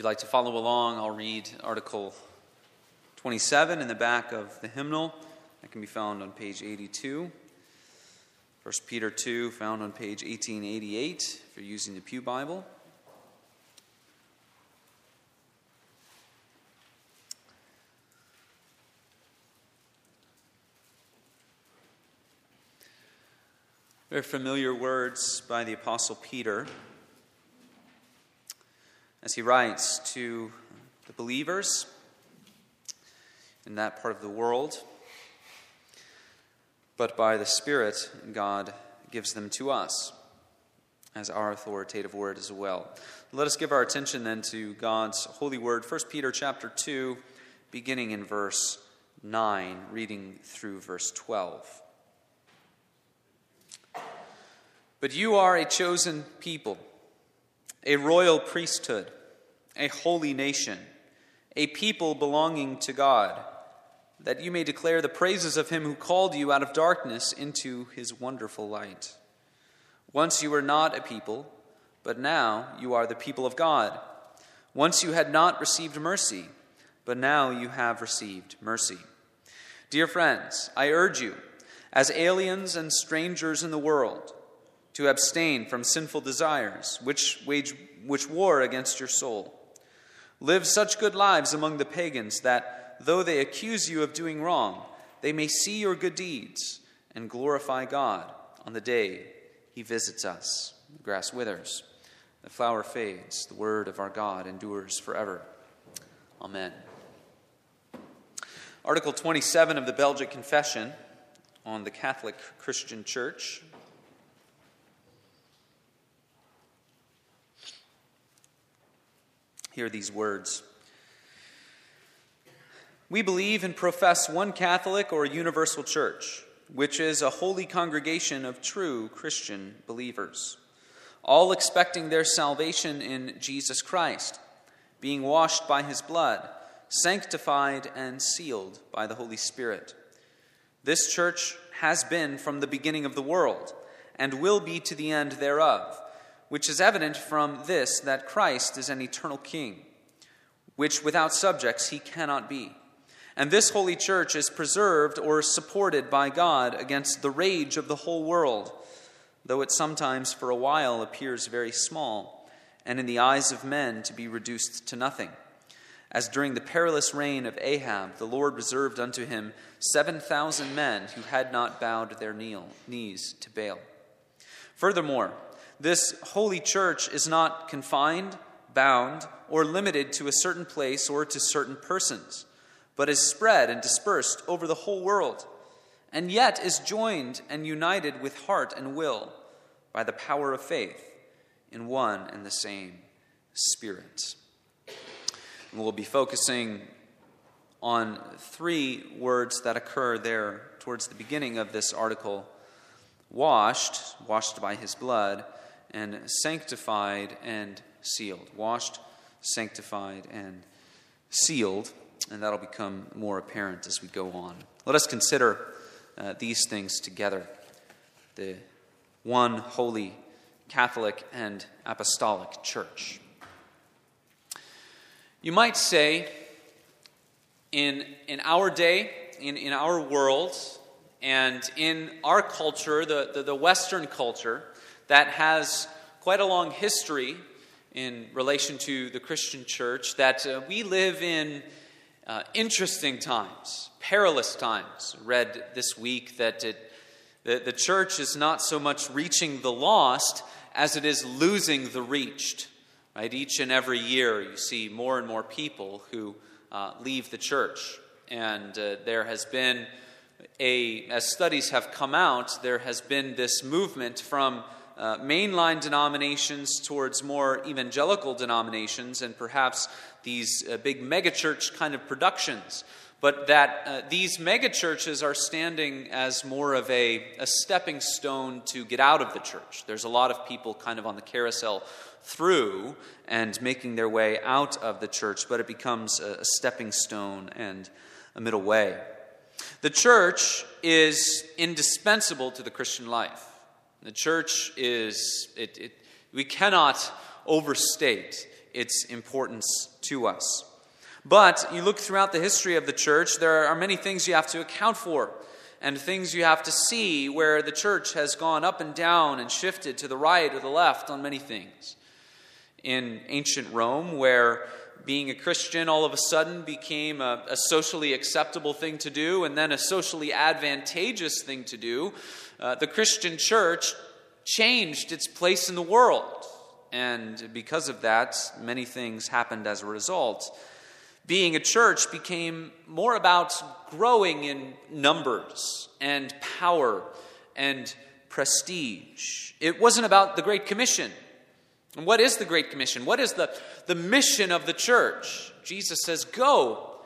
you'd like to follow along, I'll read Article 27 in the back of the hymnal. That can be found on page 82. 1 Peter 2, found on page 1888 if you're using the Pew Bible. Very familiar words by the Apostle Peter as he writes to the believers in that part of the world. But by the Spirit, God gives them to us as our authoritative word as well. Let us give our attention then to God's holy word. 1 Peter chapter 2, beginning in verse 9, reading through verse 12. But you are a chosen people, a royal priesthood, a holy nation, a people belonging to God, that you may declare the praises of him who called you out of darkness into his wonderful light. Once you were not a people, but now you are the people of God. Once you had not received mercy, but now you have received mercy. Dear friends, I urge you, as aliens and strangers in the world, to abstain from sinful desires, which wage which war against your soul. Live such good lives among the pagans that, though they accuse you of doing wrong, they may see your good deeds and glorify God on the day he visits us. The grass withers, the flower fades, the word of our God endures forever. Amen. Article 27 of the Belgic Confession on the Catholic Christian Church Hear these words. We believe and profess one Catholic or universal church, which is a holy congregation of true Christian believers, all expecting their salvation in Jesus Christ, being washed by his blood, sanctified and sealed by the Holy Spirit. This church has been from the beginning of the world and will be to the end thereof which is evident from this that Christ is an eternal king, which without subjects he cannot be. And this holy church is preserved or supported by God against the rage of the whole world, though it sometimes for a while appears very small, and in the eyes of men to be reduced to nothing. As during the perilous reign of Ahab, the Lord reserved unto him 7,000 men who had not bowed their knees to Baal. Furthermore, this holy church is not confined, bound, or limited to a certain place or to certain persons, but is spread and dispersed over the whole world, and yet is joined and united with heart and will by the power of faith in one and the same Spirit. And we'll be focusing on three words that occur there towards the beginning of this article washed, washed by his blood and sanctified and sealed. Washed, sanctified, and sealed. And that'll become more apparent as we go on. Let us consider uh, these things together the one holy Catholic and Apostolic Church. You might say, in, in our day, in, in our world, and in our culture, the, the, the Western culture, that has quite a long history in relation to the Christian church, that uh, we live in uh, interesting times, perilous times. Read this week that it, the, the church is not so much reaching the lost as it is losing the reached. Right? Each and every year, you see more and more people who uh, leave the church. And uh, there has been a, as studies have come out, there has been this movement from uh, mainline denominations towards more evangelical denominations and perhaps these uh, big megachurch kind of productions. But that uh, these megachurches are standing as more of a, a stepping stone to get out of the church. There's a lot of people kind of on the carousel through and making their way out of the church, but it becomes a, a stepping stone and a middle way. The church is indispensable to the Christian life. The church is, it, it, we cannot overstate its importance to us. But you look throughout the history of the church, there are many things you have to account for and things you have to see where the church has gone up and down and shifted to the right or the left on many things. In ancient Rome, where being a Christian all of a sudden became a, a, socially acceptable thing to do and then a socially advantageous thing to do, uh, the Christian church changed its place in the world. And because of that, many things happened as a result. Being a church became more about growing in numbers and power and prestige. It wasn't about the Great Commission. And what is the Great Commission? What is the, the mission of the church? Jesus says, Go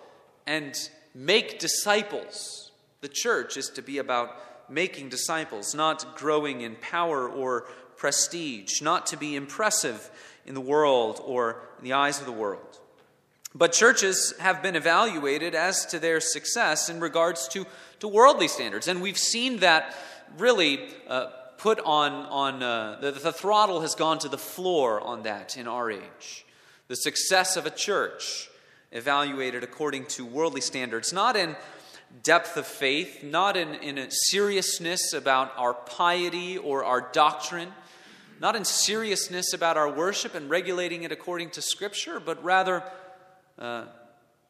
and make disciples. The church is to be about making disciples, not growing in power or prestige, not to be impressive in the world or in the eyes of the world. But churches have been evaluated as to their success in regards to, to worldly standards. And we've seen that really uh, put on, on uh, the, the throttle has gone to the floor on that in our age. The success of a church evaluated according to worldly standards, not in depth of faith, not in, in a seriousness about our piety or our doctrine, not in seriousness about our worship and regulating it according to Scripture, but rather uh,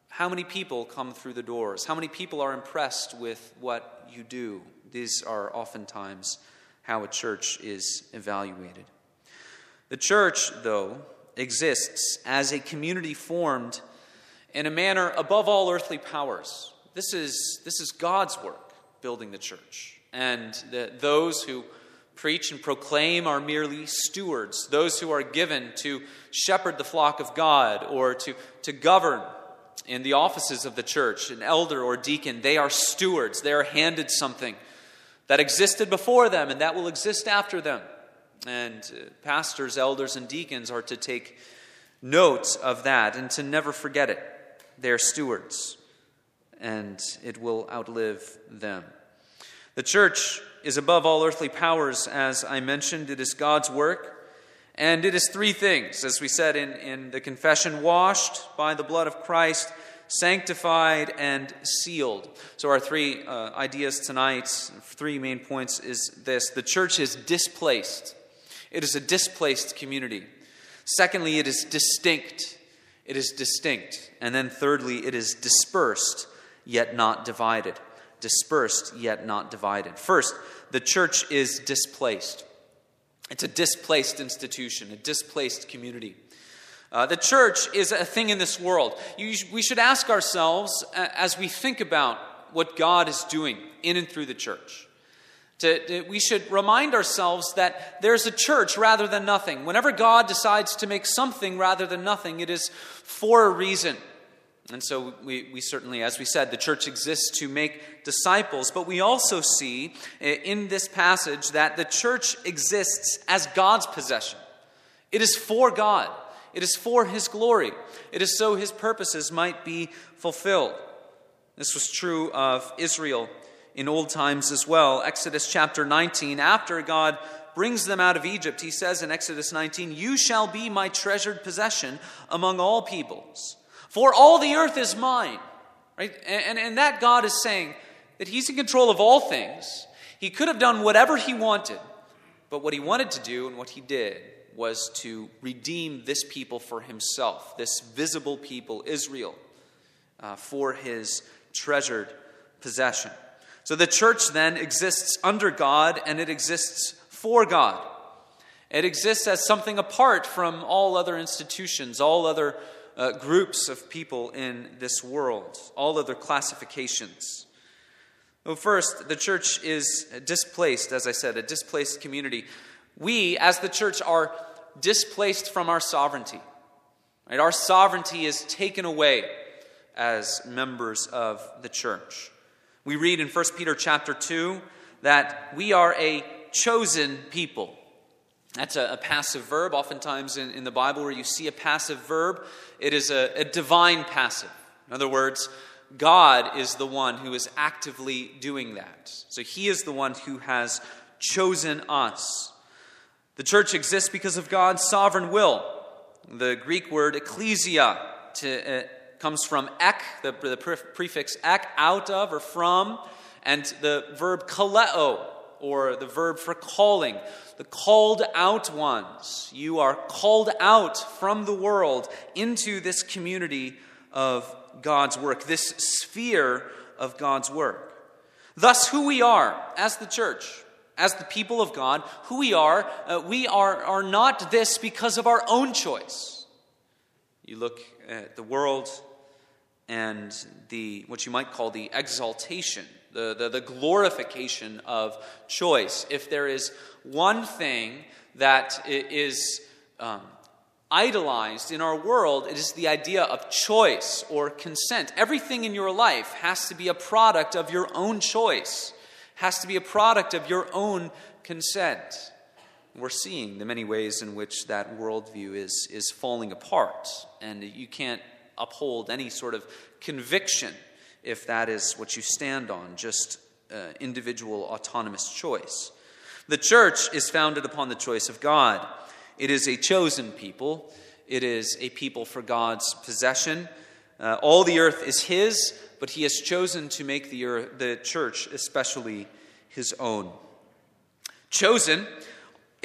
how many people come through the doors, how many people are impressed with what you do. These are oftentimes how a church is evaluated. The church, though, exists as a community formed in a manner above all earthly powers this is, this is God's work, building the church. And those who preach and proclaim are merely stewards, those who are given to shepherd the flock of God or to, to govern in the offices of the church, an elder or deacon, they are stewards. They are handed something that existed before them and that will exist after them. And uh, pastors, elders, and deacons are to take note of that and to never forget it. They're stewards and it will outlive them. The church is above all earthly powers, as I mentioned. It is God's work. And it is three things, as we said in, in the confession washed by the blood of Christ, sanctified, and sealed. So, our three uh, ideas tonight, three main points, is this the church is displaced, it is a displaced community. Secondly, it is distinct. It is distinct. And then thirdly, it is dispersed yet not divided. Dispersed, yet not divided. First, the church is displaced. It's a displaced institution, a displaced community. Uh, the church is a thing in this world. You, we should ask ourselves uh, as we think about what God is doing in and through the church. To, to, we should remind ourselves that there's a church rather than nothing. Whenever God decides to make something rather than nothing, it is for a reason. And so we, we certainly, as we said, the church exists to make disciples, but we also see eh, in this passage that the church exists as God's possession. It is for God, it is for His glory, it is so His purposes might be fulfilled. This was true of Israel in old times as well. Exodus chapter 19, after God brings them out of Egypt, He says in Exodus 19, You shall be my treasured possession among all peoples. For all the earth is mine. Right? And, and that God is saying that He's in control of all things. He could have done whatever He wanted, but what He wanted to do and what He did was to redeem this people for Himself, this visible people, Israel, uh, for His treasured possession. So the church then exists under God and it exists for God. It exists as something apart from all other institutions, all other uh, groups of people in this world, all other classifications. Well, first, the church is displaced, as I said, a displaced community. We, as the church, are displaced from our sovereignty. Right? Our sovereignty is taken away as members of the church. We read in 1 Peter chapter 2 that we are a chosen people. That's a, a passive verb. Oftentimes in, in, the Bible, where you see a passive verb, it is a, a divine passive. In other words, God is the one who is actively doing that. So He is the one who has chosen us. The church exists because of God's sovereign will. The Greek word ecclesia to, uh, comes from ek, the, the prefix ek, out of or from, and the verb kaleo, or the verb for calling, the called out ones. You are called out from the world into this community of God's work, this sphere of God's work. Thus, who we are as the church, as the people of God, who we are, uh, we are, are not this because of our own choice. You look at the world and the what you might call the exaltation, the, the, the glorification of choice. If there is one thing that is um, idolized in our world, it is the idea of choice or consent. Everything in your life has to be a product of your own choice, has to be a product of your own consent. We're seeing the many ways in which that worldview is, is falling apart, and you can't uphold any sort of conviction if that is what you stand on, just uh, individual autonomous choice. The church is founded upon the choice of God. It is a chosen people, it is a people for God's possession. Uh, all the earth is His, but He has chosen to make the, earth, the church especially His own. Chosen,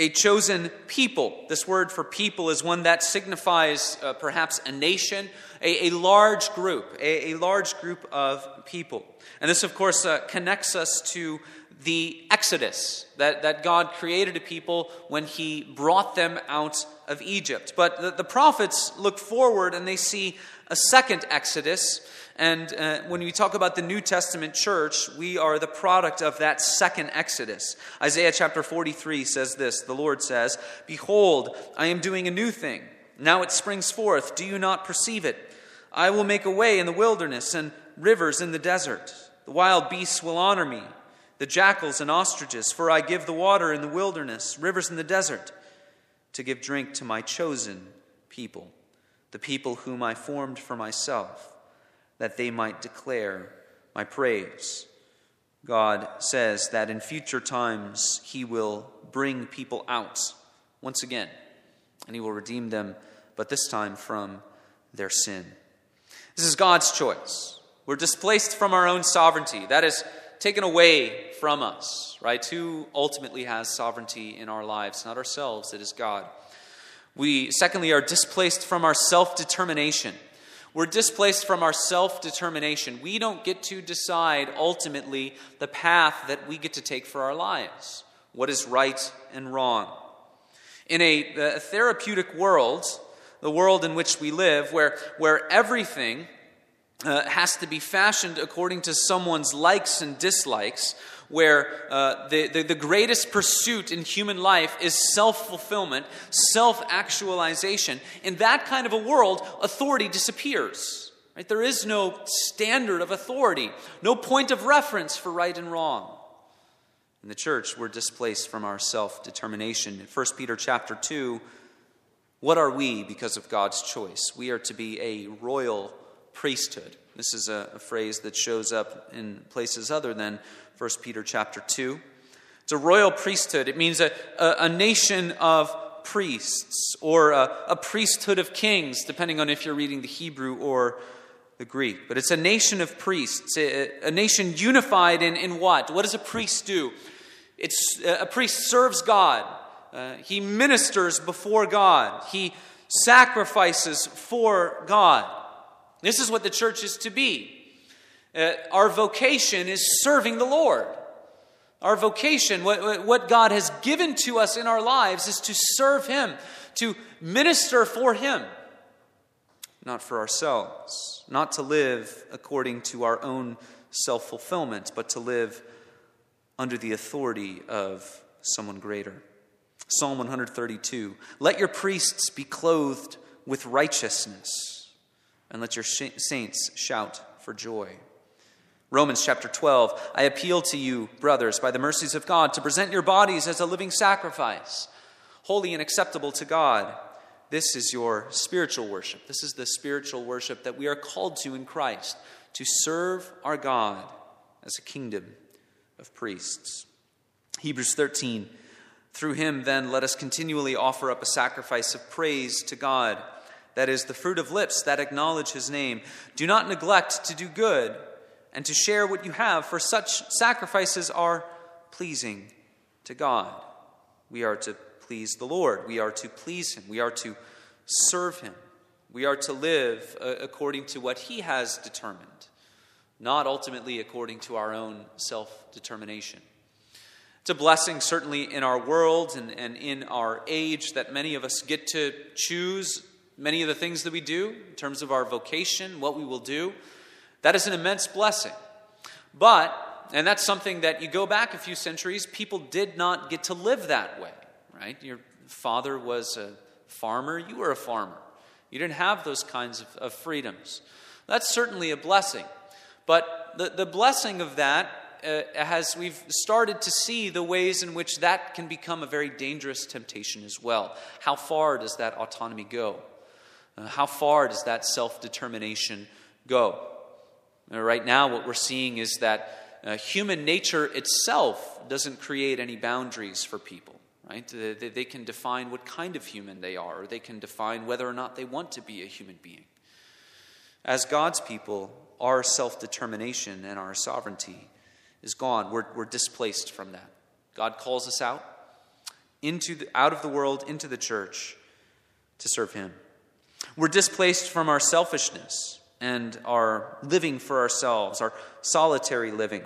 a chosen people. This word for people is one that signifies uh, perhaps a nation, a, a large group, a, a, large group of people. And this, of course, uh, connects us to the Exodus, that, that God created a people when He brought them out of Egypt. But the, the prophets look forward and they see a second Exodus. And uh, when we talk about the New Testament church, we are the product of that second Exodus. Isaiah chapter 43 says this The Lord says, Behold, I am doing a new thing. Now it springs forth. Do you not perceive it? I will make a way in the wilderness and rivers in the desert. The wild beasts will honor me the jackals and ostriches, for I give the water in the wilderness, rivers in the desert, to give drink to my chosen people, the people whom I formed for myself, that they might declare my praise. God says that in future times he will bring people out once again, and he will redeem them, but this time from their sin. This is God's choice. We're displaced from our own sovereignty. That is taken away from us, right? Who ultimately has sovereignty in our lives? Not ourselves, it is God. We, secondly, are displaced from our self determination. We're displaced from our self determination. We don't get to decide ultimately the path that we get to take for our lives, what is right and wrong. In a, a therapeutic world, the world in which we live, where, where everything uh, has to be fashioned according to someone's likes and dislikes, where uh, the, the, the, greatest pursuit in human life is self fulfillment, self actualization. In that kind of a world, authority disappears. Right? There is no standard of authority, no point of reference for right and wrong. In the church, we're displaced from our self determination. In 1 Peter chapter 2, what are we because of God's choice? We are to be a royal priesthood. This is a, a phrase that shows up in places other than 1 Peter chapter 2. It's a royal priesthood. It means a, a, a nation of priests or a, a, priesthood of kings, depending on if you're reading the Hebrew or the Greek. But it's a nation of priests, a, a nation unified in, in what? What does a priest do? It's, a priest serves God, uh, he ministers before God, he sacrifices for God. This is what the church is to be. Uh, our vocation is serving the Lord. Our vocation, what, what God has given to us in our lives, is to serve Him, to minister for Him, not for ourselves, not to live according to our own self fulfillment, but to live under the authority of someone greater. Psalm 132 Let your priests be clothed with righteousness and let your sh- saints shout for joy. Romans chapter 12 I appeal to you, brothers, by the mercies of God, to present your bodies as a living sacrifice, holy and acceptable to God. This is your spiritual worship. This is the spiritual worship that we are called to in Christ, to serve our God as a kingdom of priests. Hebrews 13 Through him, then, let us continually offer up a sacrifice of praise to God. That is, the fruit of lips that acknowledge his name. Do not neglect to do good and to share what you have, for such sacrifices are pleasing to God. We are to please the Lord. We are to please him. We are to serve him. We are to live uh, according to what he has determined, not ultimately according to our own self determination. It's a blessing, certainly, in our world and, and in our age that many of us get to choose many of the things that we do in terms of our vocation, what we will do. That is an immense blessing. But, and that's something that you go back a few centuries, people did not get to live that way, right? Your father was a farmer, you were a farmer. You didn't have those kinds of, of freedoms. That's certainly a blessing. But the, the blessing of that uh, as we've started to see the ways in which that can become a very dangerous temptation as well. How far does that autonomy go? Uh, how far does that self determination go? Uh, right now, what we're seeing is that uh, human nature itself doesn't create any boundaries for people. Right? They, they can define what kind of human they are, or they can define whether or not they want to be a human being. As God's people, our self determination and our sovereignty is gone. We're, we're displaced from that. God calls us out, into the, out of the world, into the church to serve Him. We're displaced from our selfishness and our living for ourselves, our solitary living.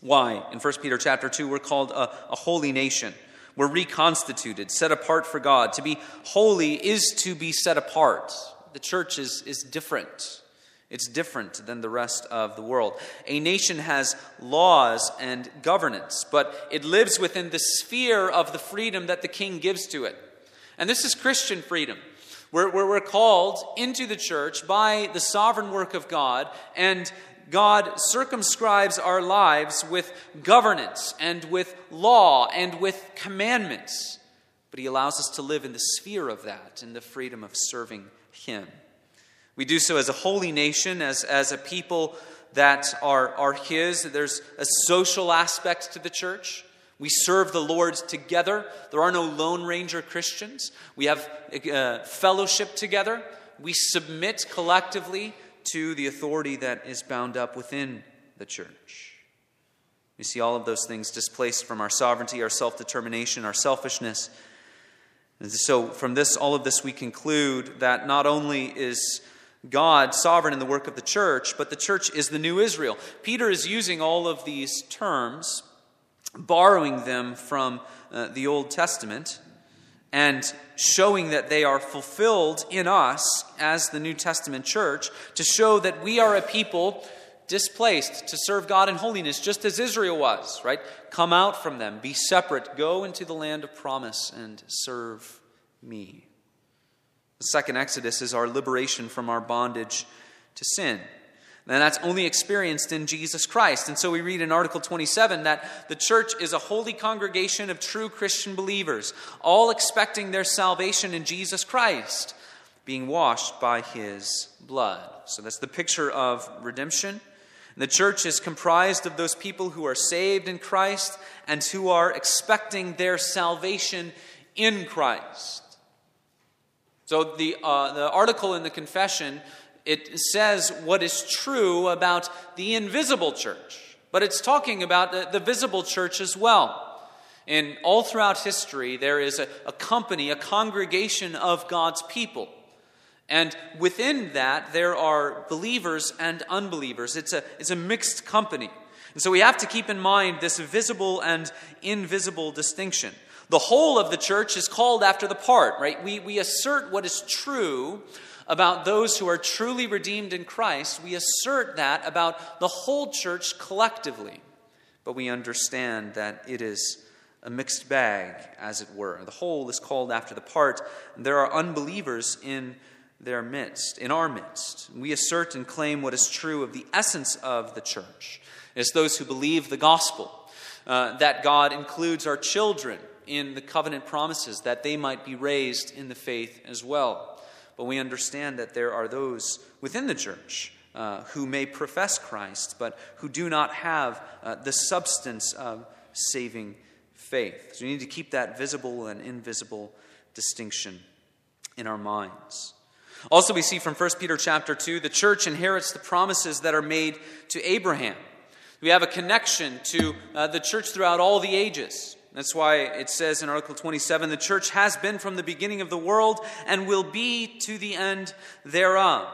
Why? In 1 Peter chapter 2, we're called a, a holy nation. We're reconstituted, set apart for God. To be holy is to be set apart. The church is, is different. It's different than the rest of the world. A nation has laws and governance, but it lives within the sphere of the freedom that the king gives to it. And this is Christian freedom. Where, we're called into the church by the sovereign work of God, and God circumscribes our lives with governance and with law and with commandments. But He allows us to live in the sphere of that, in the freedom of serving Him. We do so as a holy nation, as, as a people that are, are His. There's a social aspect to the church. We serve the Lord together. There are no Lone Ranger Christians. We have uh, fellowship together. We submit collectively to the authority that is bound up within the church. We see all of those things displaced from our sovereignty, our self determination, our selfishness. And so, from this, all of this, we conclude that not only is God sovereign in the work of the church, but the church is the new Israel. Peter is using all of these terms, borrowing them from uh, the Old Testament, and showing that they are fulfilled in us as the New Testament church to show that we are a people displaced to serve God in holiness, just as Israel was, right? Come out from them, be separate, go into the land of promise, and serve me. The second Exodus is our liberation from our bondage to sin. And that's only experienced in Jesus Christ. And so we read in Article 27 that the church is a holy congregation of true Christian believers, all expecting their salvation in Jesus Christ, being washed by his blood. So that's the picture of redemption. And the church is comprised of those people who are saved in Christ and who are expecting their salvation in Christ. So the, uh, the article in the confession, it says what is true about the invisible church, but it's talking about the, the visible church as well. And all throughout history, there is a, a company, a congregation of God's people. And within that, there are believers and unbelievers. It's a, it's a mixed company. And so we have to keep in mind this visible and invisible distinction. The whole of the church is called after the part, right? We, we assert what is true about those who are truly redeemed in Christ. We assert that about the whole church collectively. But we understand that it is a mixed bag, as it were. The whole is called after the part. There are unbelievers in their midst, in our midst. We assert and claim what is true of the essence of the church. It's those who believe the gospel, uh, that God includes our children in the covenant promises that they might be raised in the faith as well. But we understand that there are those within the church uh, who may profess Christ, but who do not have uh, the substance of saving faith. So we need to keep that visible and invisible distinction in our minds. Also, we see from 1 Peter chapter 2, the church inherits the promises that are made to Abraham. We have a connection to uh, the church throughout all the ages. That's why it says in Article 27 the church has been from the beginning of the world and will be to the end thereof.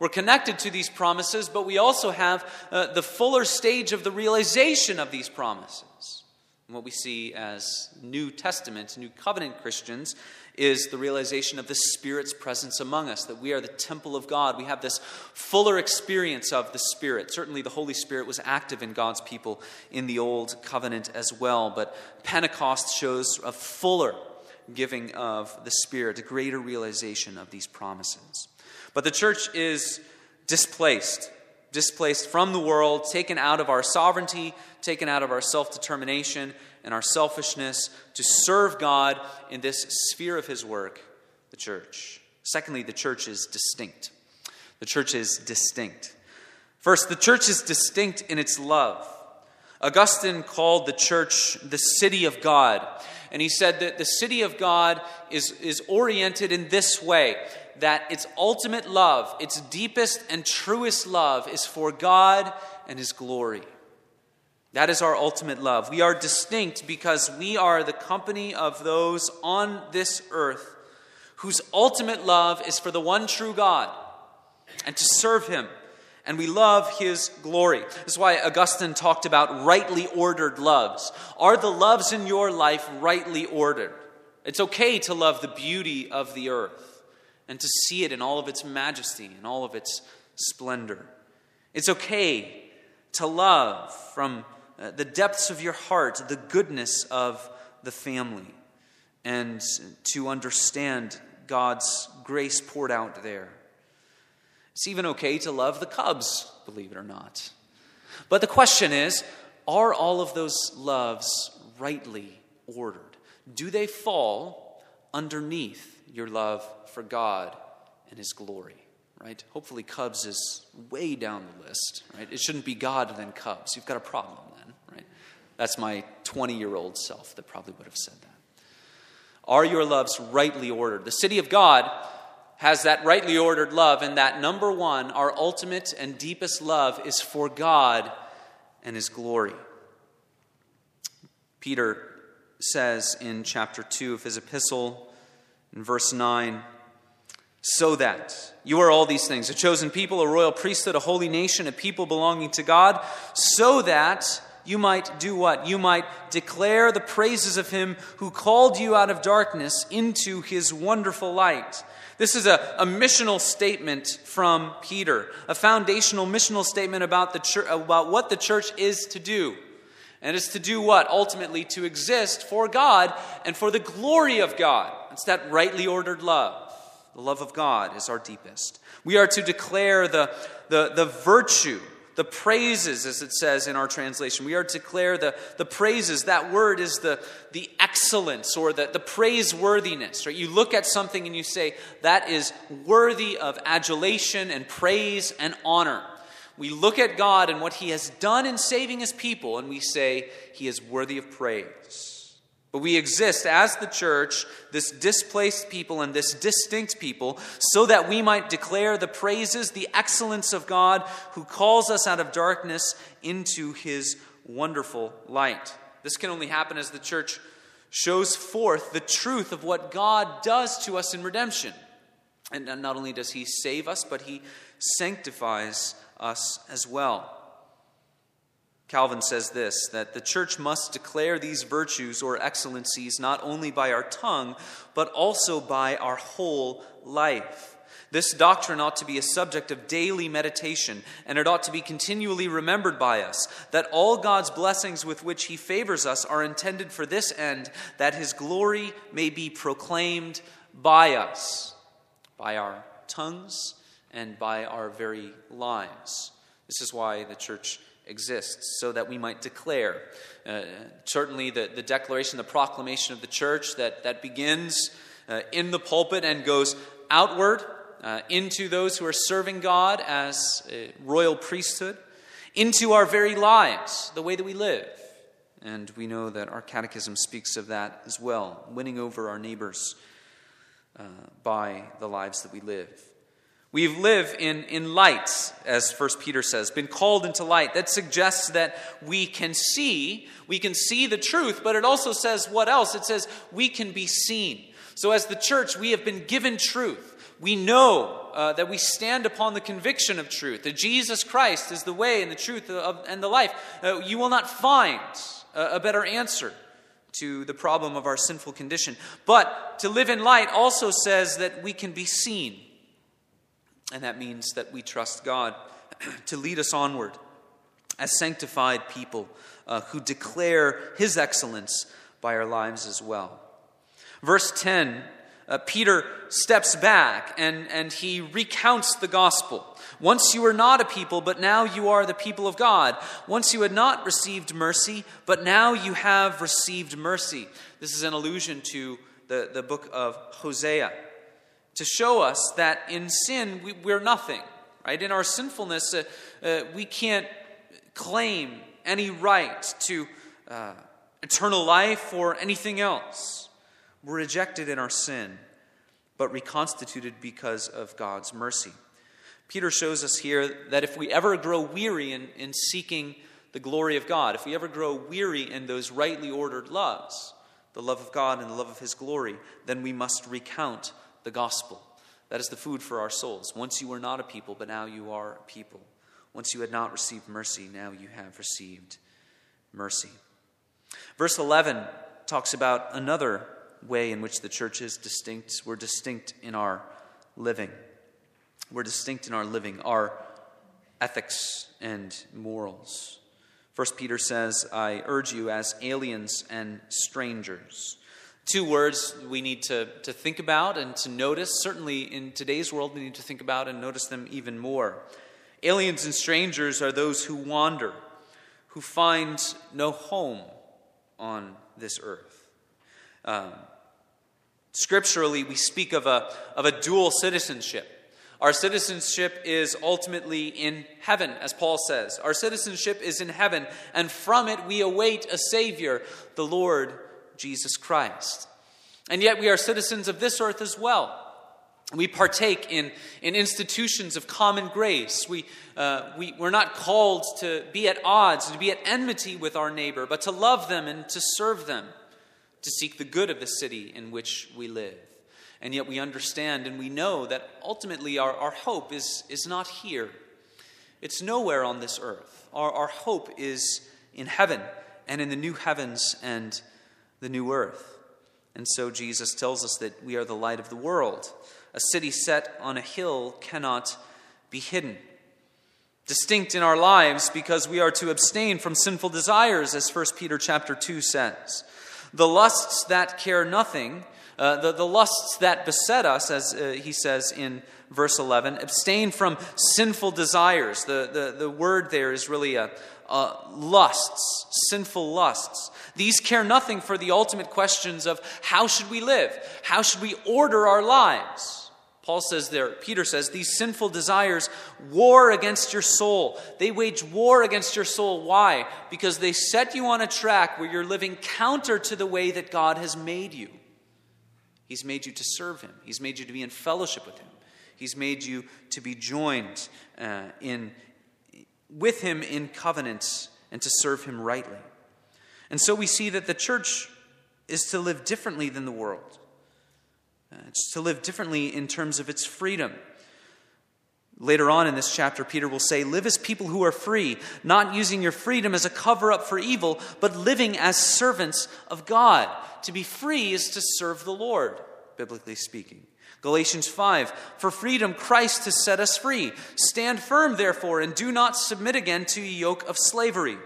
We're connected to these promises, but we also have uh, the fuller stage of the realization of these promises. And what we see as New Testament, New Covenant Christians, is the realization of the Spirit's presence among us, that we are the temple of God. We have this fuller experience of the Spirit. Certainly, the Holy Spirit was active in God's people in the Old Covenant as well, but Pentecost shows a fuller giving of the Spirit, a greater realization of these promises. But the church is displaced, displaced from the world, taken out of our sovereignty, taken out of our self determination and our selfishness to serve God in this sphere of His work, the church. Secondly, the church is distinct. The church is distinct. First, the church is distinct in its love. Augustine called the church the city of God. And he said that the city of God is, is oriented in this way that its ultimate love, its deepest and truest love, is for God and His glory. That is our ultimate love. We are distinct because we are the company of those on this earth whose ultimate love is for the one true God and to serve Him. And we love His glory. This is why Augustine talked about rightly ordered loves. Are the loves in your life rightly ordered? It's okay to love the beauty of the earth and to see it in all of its majesty and all of its splendor. It's okay to love from uh, the depths of your heart, the goodness of the family, and to understand God's grace poured out there. It's even okay to love the Cubs, believe it or not. But the question is are all of those loves rightly ordered? Do they fall underneath your love for God and His glory? Right? Hopefully, Cubs is way down the list. Right? It shouldn't be God then Cubs. You've got a problem. Then, right? That's my 20 year old self that probably would have said that. Are your loves rightly ordered? The city of God has that rightly ordered love, and that number one, our ultimate and deepest love, is for God and His glory. Peter says in chapter 2 of his epistle, in verse 9, so that you are all these things a chosen people, a royal priesthood, a holy nation, a people belonging to God, so that you might do what? You might declare the praises of him who called you out of darkness into his wonderful light. This is a, a missional statement from Peter, a foundational missional statement about, the church, about what the church is to do. And it's to do what? Ultimately, to exist for God and for the glory of God. It's that rightly ordered love. The love of God is our deepest. We are to declare the, the, the virtue the praises, as it says in our translation. We are to declare the, the praises. That word is the, the excellence or the, the praiseworthiness. Right? You look at something and you say, that is worthy of adulation and praise and honor. We look at God and what He has done in saving His people, and we say, He is worthy of praise. But we exist as the church, this displaced people and this distinct people, so that we might declare the praises, the excellence of God who calls us out of darkness into his wonderful light. This can only happen as the church shows forth the truth of what God does to us in redemption. And not only does he save us, but he sanctifies us as well. Calvin says this that the church must declare these virtues or excellencies not only by our tongue, but also by our whole life. This doctrine ought to be a subject of daily meditation, and it ought to be continually remembered by us that all God's blessings with which He favors us are intended for this end, that His glory may be proclaimed by us, by our tongues, and by our very lives. This is why the church exists so that we might declare. Uh, certainly, the, the declaration, the proclamation of the church that, that begins uh, in the pulpit and goes outward uh, into those who are serving God as a royal priesthood, into our very lives, the way that we live. And we know that our catechism speaks of that as well, winning over our neighbors uh, by the lives that we live. We live in, in light, as First Peter says, been called into light. That suggests that we can see, we can see the truth, but it also says what else? It says we can be seen. So, as the church, we have been given truth. We know uh, that we stand upon the conviction of truth, that Jesus Christ is the way and the truth of, and the life. Uh, you will not find a, a better answer to the problem of our sinful condition. But to live in light also says that we can be seen. And that means that we trust God to lead us onward as sanctified people uh, who declare His excellence by our lives as well. Verse 10, uh, Peter steps back and, and he recounts the gospel. Once you were not a people, but now you are the people of God. Once you had not received mercy, but now you have received mercy. This is an allusion to the, the book of Hosea to show us that in sin we, we're nothing, right? In our sinfulness, uh, uh, we can't claim any right to uh, eternal life or anything else. We're rejected in our sin, but reconstituted because of God's mercy. Peter shows us here that if we ever grow weary in, in seeking the glory of God, if we ever grow weary in those rightly ordered loves, the love of God and the love of His glory, then we must recount the gospel. That is the food for our souls. Once you were not a people, but now you are a people. Once you had not received mercy, now you have received mercy. Verse 11 talks about another way in which the church is distinct. We're distinct in our living. We're distinct in our living, our ethics and morals. First Peter says, I urge you as aliens and strangers Two words we need to, to think about and to notice. Certainly in today's world, we need to think about and notice them even more. Aliens and strangers are those who wander, who find no home on this earth. Um, scripturally, we speak of a, of a dual citizenship. Our citizenship is ultimately in heaven, as Paul says. Our citizenship is in heaven, and from it we await a Savior, the Lord Jesus Christ. And yet we are citizens of this earth as well. We partake in, in institutions of common grace. We, uh, we, we're not called to be at odds, to be at enmity with our neighbor, but to love them and to serve them, to seek the good of the city in which we live. And yet we understand and we know that ultimately our, our hope is, is not here. It's nowhere on this earth. Our, our hope is in heaven and in the new heavens and the new earth. And so Jesus tells us that we are the light of the world. A city set on a hill cannot be hidden. Distinct in our lives because we are to abstain from sinful desires, as 1 Peter chapter 2 says. The lusts that care nothing, uh, the, the lusts that beset us, as uh, he says in verse 11, abstain from sinful desires. The, the, the word there is really a, uh, lusts, sinful lusts. These care nothing for the ultimate questions of how should we live? How should we order our lives? Paul says there, Peter says, these sinful desires war against your soul. They wage war against your soul. Why? Because they set you on a track where you're living counter to the way that God has made you. He's made you to serve Him, He's made you to be in fellowship with Him, He's made you to be joined uh, in, with him in covenant and to serve him rightly. And so we see that the church is to live differently than the world. Uh, it's to live differently in terms of its freedom. Later on in this chapter, Peter will say, Live as people who are free, not using your freedom as a cover up for evil, but living as servants of God. To be free is to serve the Lord, biblically speaking. Galatians 5 For freedom Christ has set us free. Stand firm, therefore, and do not submit again to a yoke of slavery.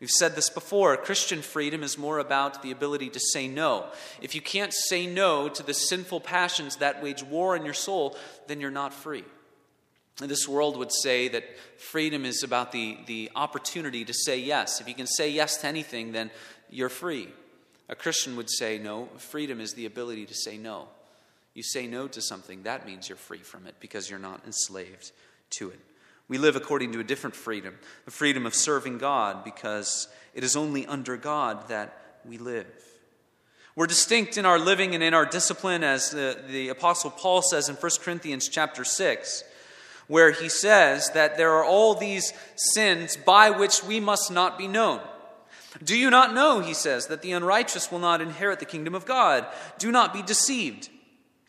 We've said this before Christian freedom is more about the ability to say no. If you can't say no to the sinful passions that wage war in your soul, then you're not free. This world would say that freedom is about the, the opportunity to say yes. If you can say yes to anything, then you're free. A Christian would say, no, freedom is the ability to say no. You say no to something, that means you're free from it because you're not enslaved to it. We live according to a different freedom, the freedom of serving God, because it is only under God that we live. We're distinct in our living and in our discipline, as the, the Apostle Paul says in 1 Corinthians chapter 6, where he says that there are all these sins by which we must not be known. Do you not know, he says, that the unrighteous will not inherit the kingdom of God? Do not be deceived.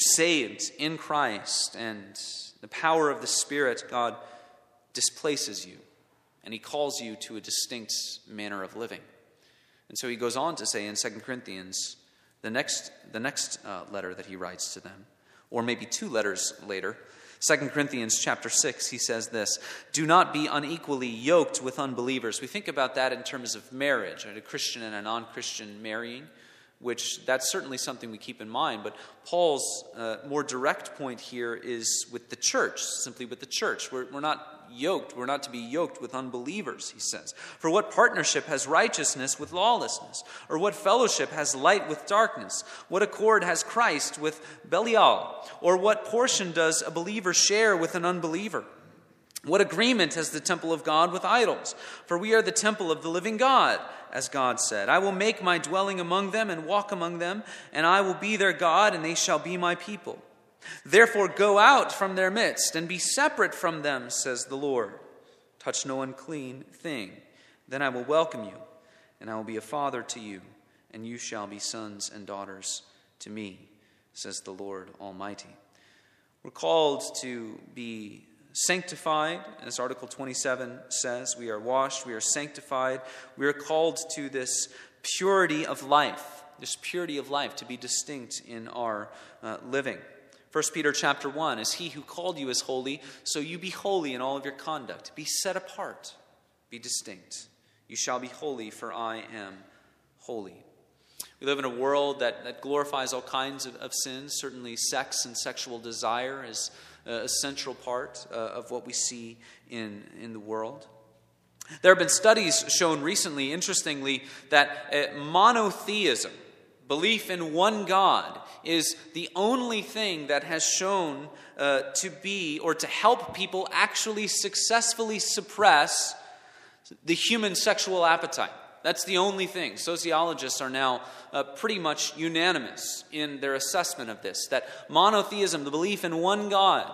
Saved in Christ, and the power of the Spirit, God displaces you, and He calls you to a distinct manner of living. And so he goes on to say in 2 Corinthians, the next, the next uh, letter that he writes to them, or maybe two letters later, 2 Corinthians chapter 6, he says this Do not be unequally yoked with unbelievers. We think about that in terms of marriage, right? a Christian and a non Christian marrying which that's certainly something we keep in mind. But Paul's uh, more direct point here is with the church, simply with the church. We're, we're not yoked, we're not to be yoked with unbelievers, he says. For what partnership has righteousness with lawlessness? Or what fellowship has light with darkness? What accord has Christ with Belial? Or what portion does a believer share with an unbeliever? What agreement has the temple of God with idols? For we are the temple of the living God, as God said. I will make my dwelling among them and walk among them, and I will be their God, and they shall be my people. Therefore, go out from their midst and be separate from them, says the Lord. Touch no unclean thing. Then I will welcome you, and I will be a father to you, and you shall be sons and daughters to me, says the Lord Almighty. We're called to be sanctified, as Article 27 says. We are washed, we are sanctified. We are called to this purity of life, this purity of life to be distinct in our uh, living. 1 Peter chapter 1 is he who called you is holy, so you be holy in all of your conduct. Be set apart, be distinct. You shall be holy, for I am holy. We live in a world that, that glorifies all kinds of, of sins. Certainly, sex and sexual desire is a central part uh, of what we see in, in the world. There have been studies shown recently, interestingly, that uh, monotheism, belief in one God, is the only thing that has shown uh, to be or to help people actually successfully suppress the human sexual appetite. That's the only thing. Sociologists are now uh, pretty much unanimous in their assessment of this that monotheism, the belief in one God,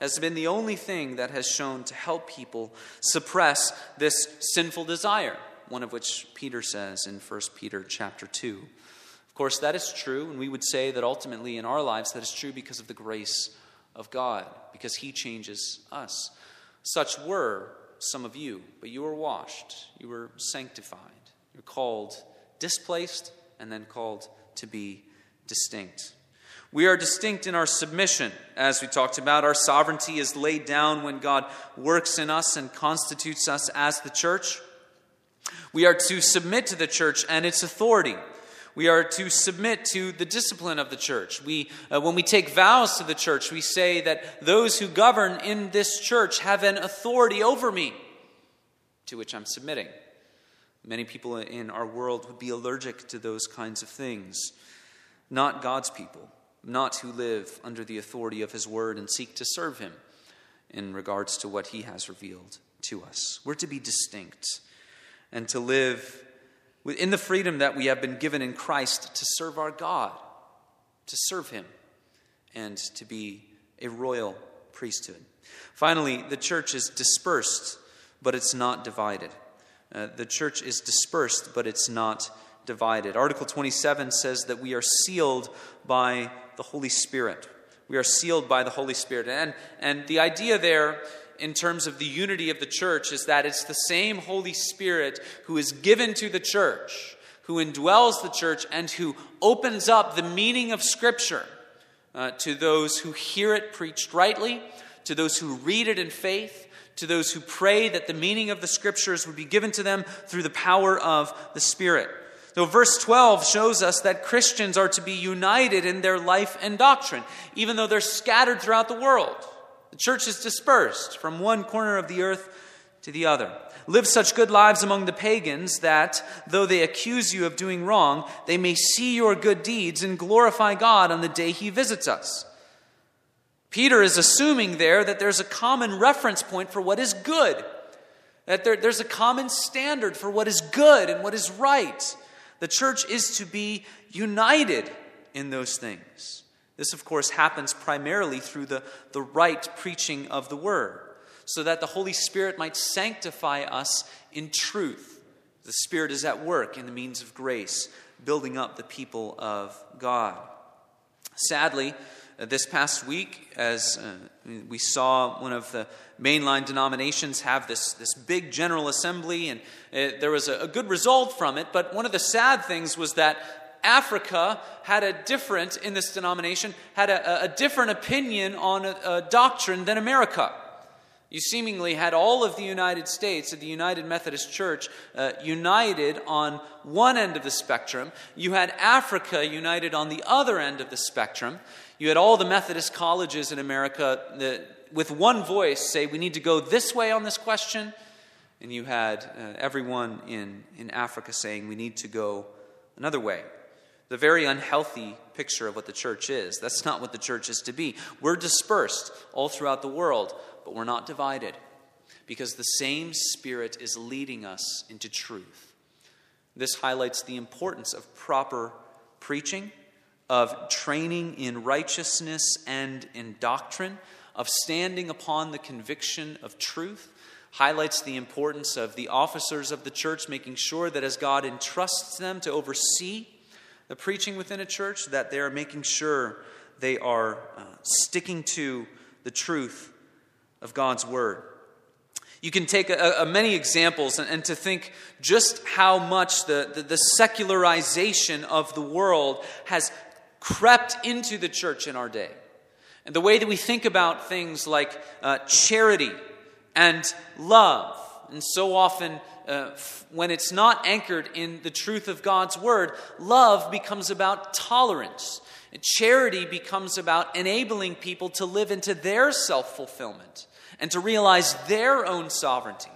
has been the only thing that has shown to help people suppress this sinful desire, one of which Peter says in 1 Peter chapter 2. Of course, that is true, and we would say that ultimately in our lives that is true because of the grace of God, because He changes us. Such were some of you, but you were washed, you were sanctified. You're called displaced and then called to be distinct. We are distinct in our submission, as we talked about. Our sovereignty is laid down when God works in us and constitutes us as the church. We are to submit to the church and its authority. We are to submit to the discipline of the church. We, uh, when we take vows to the church, we say that those who govern in this church have an authority over me, to which I'm submitting. Many people in our world would be allergic to those kinds of things, not God's people, not who live under the authority of His word and seek to serve Him in regards to what He has revealed to us. We're to be distinct and to live in the freedom that we have been given in Christ to serve our God, to serve Him, and to be a royal priesthood. Finally, the church is dispersed, but it's not divided. Uh, the church is dispersed, but it's not divided. Article 27 says that we are sealed by the Holy Spirit. We are sealed by the Holy Spirit. And, and the idea there, in terms of the unity of the church, is that it's the same Holy Spirit who is given to the church, who indwells the church, and who opens up the meaning of Scripture uh, to those who hear it preached rightly, to those who read it in faith, to those who pray that the meaning of the scriptures would be given to them through the power of the Spirit. So, verse 12 shows us that Christians are to be united in their life and doctrine, even though they're scattered throughout the world. The church is dispersed from one corner of the earth to the other. Live such good lives among the pagans that, though they accuse you of doing wrong, they may see your good deeds and glorify God on the day He visits us. Peter is assuming there that there's a common reference point for what is good, that there, there's a common standard for what is good and what is right. The church is to be united in those things. This, of course, happens primarily through the, the right preaching of the word so that the Holy Spirit might sanctify us in truth. The Spirit is at work in the means of grace, building up the people of God. Sadly, this past week, as uh, we saw one of the mainline denominations have this, this big general assembly, and uh, there was a, a good result from it, but one of the sad things was that Africa had a different, in this denomination, had a, a different opinion on a, a doctrine than America. You seemingly had all of the United States, of the United Methodist Church, uh, united on one end of the spectrum. You had Africa united on the other end of the spectrum. You had all the Methodist colleges in America that, with one voice, say, we need to go this way on this question. And you had uh, everyone in, in Africa saying, we need to go another way. The very unhealthy picture of what the church is. That's not what the church is to be. We're dispersed all throughout the world but we're not divided because the same Spirit is leading us into truth. This highlights the importance of proper preaching, of training in righteousness and in doctrine, of standing upon the conviction of truth, highlights the importance of the officers of the church making sure that as God entrusts them to oversee the preaching within a church, that they are making sure they are uh, sticking to the truth of God's Word. You can take a, a many examples and, and, to think just how much the, the, the secularization of the world has crept into the church in our day. And the way that we think about things like uh, charity and love. And so often, uh, f- when it's not anchored in the truth of God's word, love becomes about tolerance. And charity becomes about enabling people to live into their self fulfillment and to realize their own sovereignty.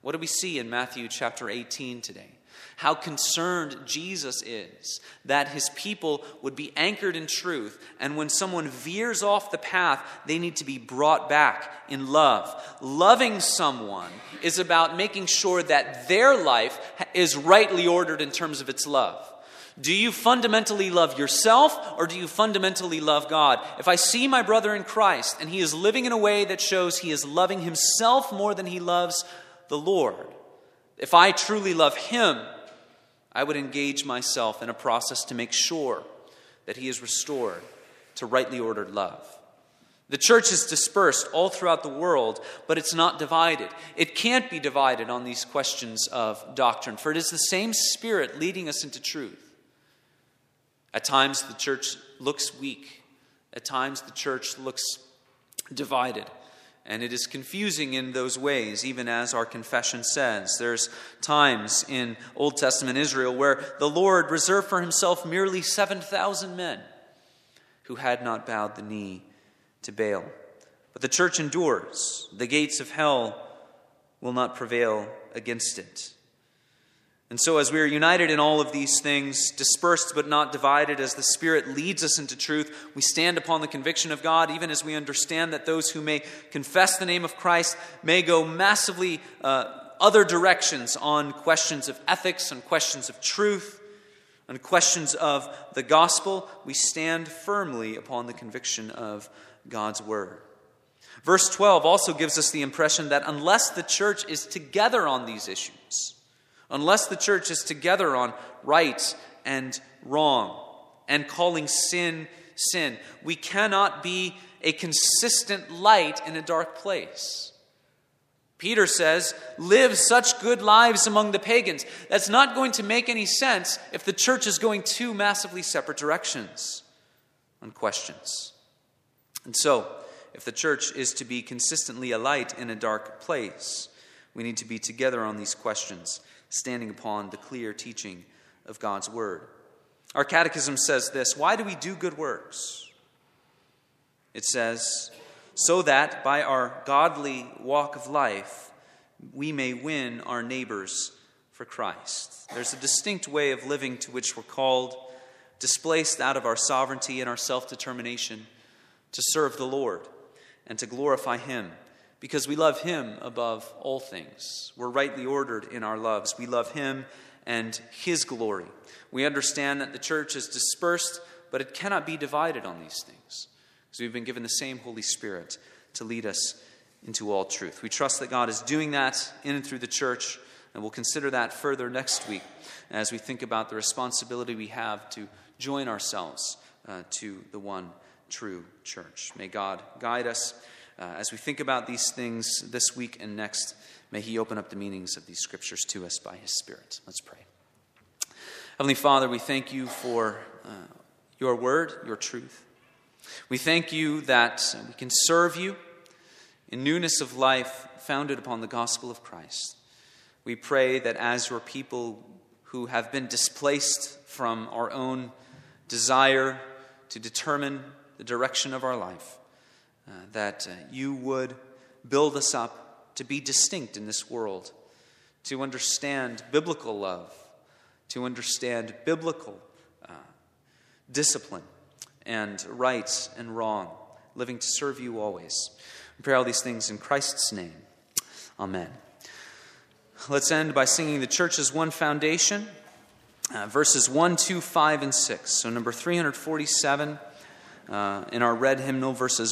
What do we see in Matthew chapter 18 today? How concerned Jesus is that his people would be anchored in truth, and when someone veers off the path, they need to be brought back in love. Loving someone is about making sure that their life is rightly ordered in terms of its love. Do you fundamentally love yourself or do you fundamentally love God? If I see my brother in Christ and he is living in a way that shows he is loving himself more than he loves the Lord, if I truly love him, I would engage myself in a process to make sure that he is restored to rightly ordered love. The church is dispersed all throughout the world, but it's not divided. It can't be divided on these questions of doctrine, for it is the same Spirit leading us into truth. At times, the church looks weak. At times, the church looks divided. And it is confusing in those ways, even as our confession says. There's times in Old Testament Israel where the Lord reserved for himself merely 7,000 men who had not bowed the knee to Baal. But the church endures. The gates of hell will not prevail against it. And so, as we are united in all of these things, dispersed but not divided, as the Spirit leads us into truth, we stand upon the conviction of God, even as we understand that those who may confess the name of Christ may go massively uh, other directions on questions of ethics, on questions of truth, on questions of the gospel. We stand firmly upon the conviction of God's word. Verse 12 also gives us the impression that unless the church is together on these issues, unless the church is together on right and wrong and calling sin sin. We cannot be a consistent light in a dark place. Peter says, live such good lives among the pagans. That's not going to make any sense if the church is going two massively separate directions on questions. And so, if the church is to be consistently a light in a dark place, we need to be together on these questions, standing upon the clear teaching of God's Word. Our catechism says this Why do we do good works? It says, So that by our godly walk of life, we may win our neighbors for Christ. There's a distinct way of living to which we're called, displaced out of our sovereignty and our self determination to serve the Lord and to glorify Him because we love Him above all things. We're rightly ordered in our loves. We love Him and His glory. We understand that the church is dispersed, but it cannot be divided on these things because we've been given the same Holy Spirit to lead us into all truth. We trust that God is doing that in and through the church, and we'll consider that further next week as we think about the responsibility we have to join ourselves uh, to the one true church. May God guide us uh, as we think about these things this week and next. May He open up the meanings of these scriptures to us by His Spirit. Let's pray. Heavenly Father, we thank you for uh, your word, your truth. We thank you that we can serve you in newness of life founded upon the gospel of Christ. We pray that as your people who have been displaced from our own desire to determine the direction of our life, uh, that uh, you would build us up to be distinct in this world, to understand biblical love, to understand biblical uh, discipline and right and wrong, living to serve you always. We pray all these things in Christ's name. Amen. Let's end by singing the church's one foundation, uh, verses 1, 2, 5, and 6. So, number 347 uh, in our red hymnal, verses